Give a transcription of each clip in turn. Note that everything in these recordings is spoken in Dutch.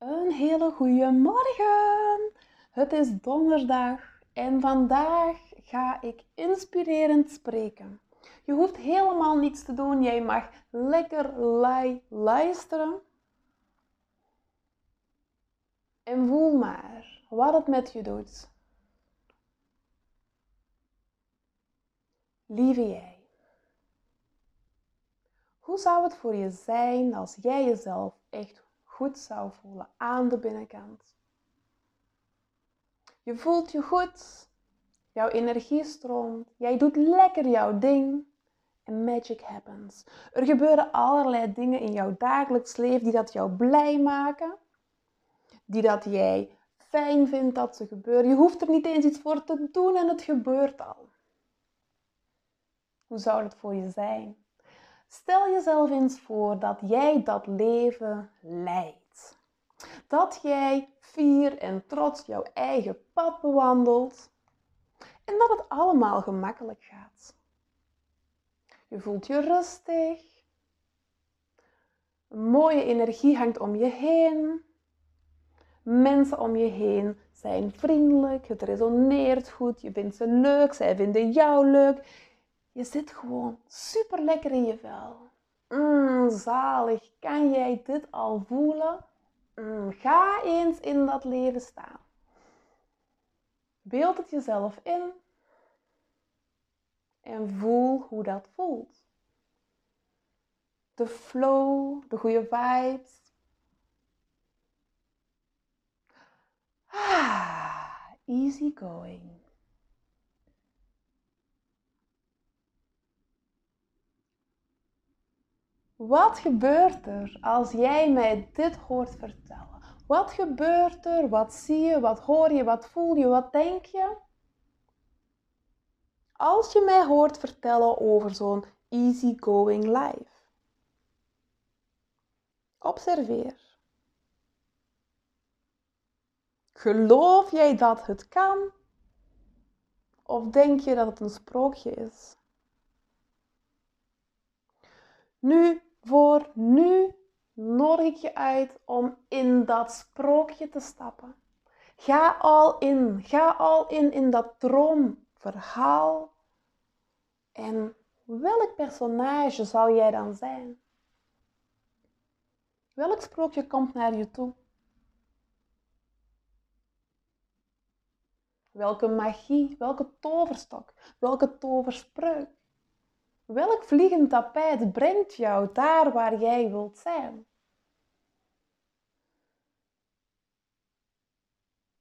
Een hele goede morgen. Het is donderdag en vandaag ga ik inspirerend spreken. Je hoeft helemaal niets te doen. Jij mag lekker lui luisteren. En voel maar wat het met je doet. Lieve jij. Hoe zou het voor je zijn als jij jezelf echt goed zou voelen aan de binnenkant? Je voelt je goed, jouw energie stroomt, jij doet lekker jouw ding en magic happens. Er gebeuren allerlei dingen in jouw dagelijks leven die dat jou blij maken, die dat jij fijn vindt dat ze gebeuren. Je hoeft er niet eens iets voor te doen en het gebeurt al. Hoe zou het voor je zijn? Stel jezelf eens voor dat jij dat leven leidt. Dat jij fier en trots jouw eigen pad bewandelt en dat het allemaal gemakkelijk gaat. Je voelt je rustig. Een mooie energie hangt om je heen. Mensen om je heen zijn vriendelijk. Het resoneert goed. Je vindt ze leuk. Zij vinden jou leuk. Je zit gewoon super lekker in je vel. Mm, zalig. Kan jij dit al voelen? Mm, ga eens in dat leven staan. Beeld het jezelf in en voel hoe dat voelt. De flow, de goede vibes. Ah, easy going. Wat gebeurt er als jij mij dit hoort vertellen? Wat gebeurt er? Wat zie je? Wat hoor je? Wat voel je? Wat denk je? Als je mij hoort vertellen over zo'n easygoing life. Observeer. Geloof jij dat het kan? Of denk je dat het een sprookje is? Nu voor nu nodig ik je uit om in dat sprookje te stappen. Ga al in, ga al in in dat droomverhaal. En welk personage zou jij dan zijn? Welk sprookje komt naar je toe? Welke magie, welke toverstok, welke toverspreuk? Welk vliegend tapijt brengt jou daar waar jij wilt zijn?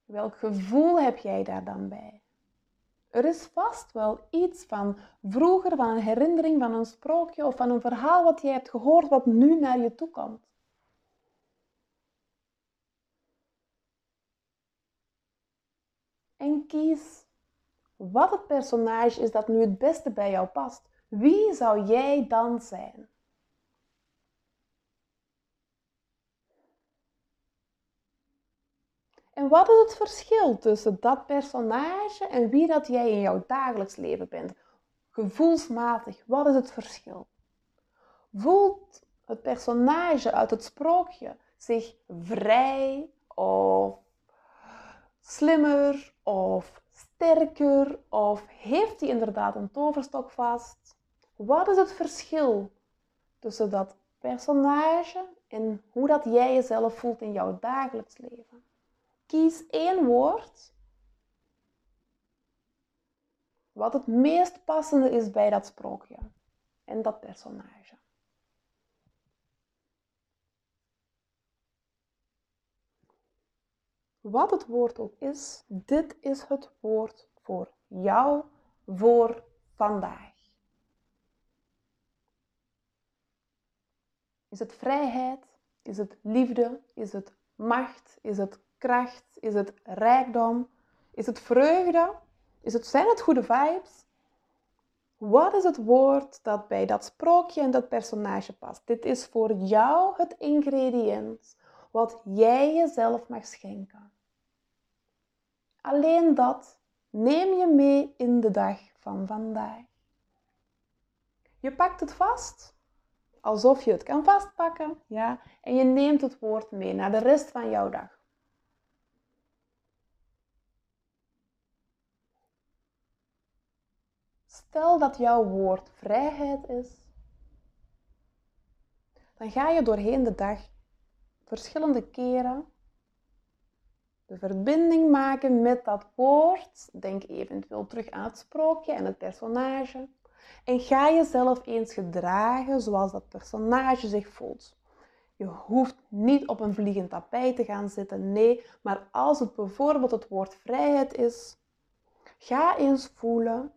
Welk gevoel heb jij daar dan bij? Er is vast wel iets van vroeger, van een herinnering, van een sprookje of van een verhaal wat je hebt gehoord wat nu naar je toe komt. En kies wat het personage is dat nu het beste bij jou past. Wie zou jij dan zijn? En wat is het verschil tussen dat personage en wie dat jij in jouw dagelijks leven bent? Gevoelsmatig, wat is het verschil? Voelt het personage uit het sprookje zich vrij of slimmer of sterker of heeft hij inderdaad een toverstok vast? Wat is het verschil tussen dat personage en hoe dat jij jezelf voelt in jouw dagelijks leven? Kies één woord wat het meest passende is bij dat sprookje en dat personage. Wat het woord ook is, dit is het woord voor jou voor vandaag. Is het vrijheid? Is het liefde? Is het macht? Is het kracht? Is het rijkdom? Is het vreugde? Is het, zijn het goede vibes? Wat is het woord dat bij dat sprookje en dat personage past? Dit is voor jou het ingrediënt wat jij jezelf mag schenken. Alleen dat neem je mee in de dag van vandaag. Je pakt het vast alsof je het kan vastpakken, ja, en je neemt het woord mee naar de rest van jouw dag. Stel dat jouw woord vrijheid is, dan ga je doorheen de dag verschillende keren de verbinding maken met dat woord. Denk eventueel terug aan het sprookje en het personage. En ga jezelf eens gedragen zoals dat personage zich voelt. Je hoeft niet op een vliegend tapijt te gaan zitten, nee, maar als het bijvoorbeeld het woord vrijheid is, ga eens voelen.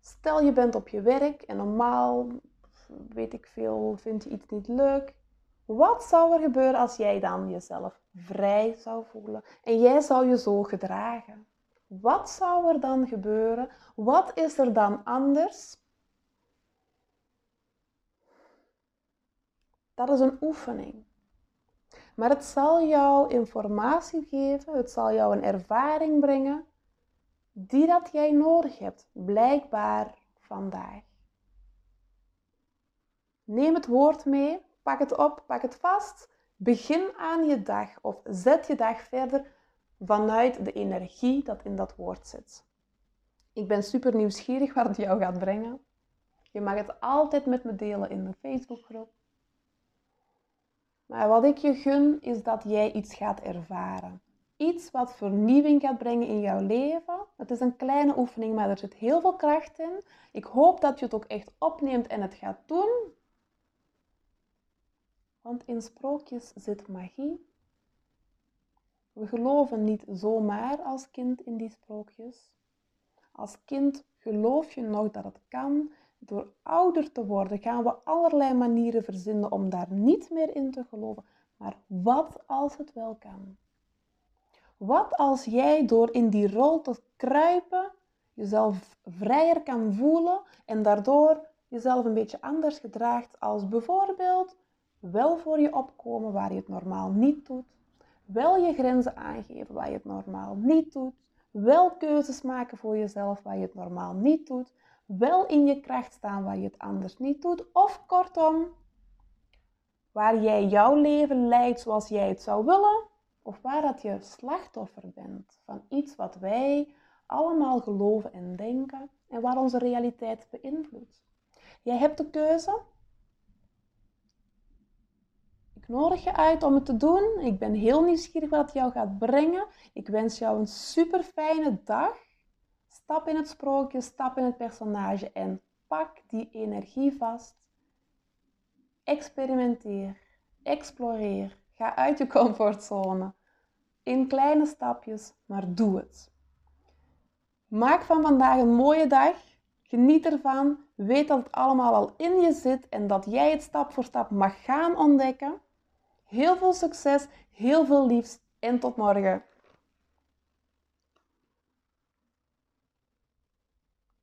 Stel je bent op je werk en normaal, weet ik veel, vind je iets niet leuk. Wat zou er gebeuren als jij dan jezelf vrij zou voelen en jij zou je zo gedragen? Wat zou er dan gebeuren? Wat is er dan anders? Dat is een oefening. Maar het zal jou informatie geven, het zal jou een ervaring brengen die dat jij nodig hebt, blijkbaar vandaag. Neem het woord mee Pak het op, pak het vast. Begin aan je dag of zet je dag verder vanuit de energie dat in dat woord zit. Ik ben super nieuwsgierig wat het jou gaat brengen. Je mag het altijd met me delen in de Facebookgroep. Maar wat ik je gun is dat jij iets gaat ervaren. Iets wat vernieuwing gaat brengen in jouw leven. Het is een kleine oefening, maar er zit heel veel kracht in. Ik hoop dat je het ook echt opneemt en het gaat doen. Want in sprookjes zit magie. We geloven niet zomaar als kind in die sprookjes. Als kind geloof je nog dat het kan. Door ouder te worden gaan we allerlei manieren verzinnen om daar niet meer in te geloven. Maar wat als het wel kan? Wat als jij door in die rol te kruipen jezelf vrijer kan voelen en daardoor jezelf een beetje anders gedraagt als bijvoorbeeld wel voor je opkomen waar je het normaal niet doet. Wel je grenzen aangeven waar je het normaal niet doet. Wel keuzes maken voor jezelf waar je het normaal niet doet. Wel in je kracht staan waar je het anders niet doet. Of kortom, waar jij jouw leven leidt zoals jij het zou willen. Of waar dat je slachtoffer bent van iets wat wij allemaal geloven en denken en waar onze realiteit beïnvloedt. Jij hebt de keuze ik nodig je uit om het te doen. Ik ben heel nieuwsgierig wat het jou gaat brengen. Ik wens jou een super fijne dag. Stap in het sprookje, stap in het personage en pak die energie vast. Experimenteer, exploreer, ga uit je comfortzone. In kleine stapjes, maar doe het. Maak van vandaag een mooie dag. Geniet ervan. Weet dat het allemaal al in je zit en dat jij het stap voor stap mag gaan ontdekken. Heel veel succes, heel veel liefs en tot morgen.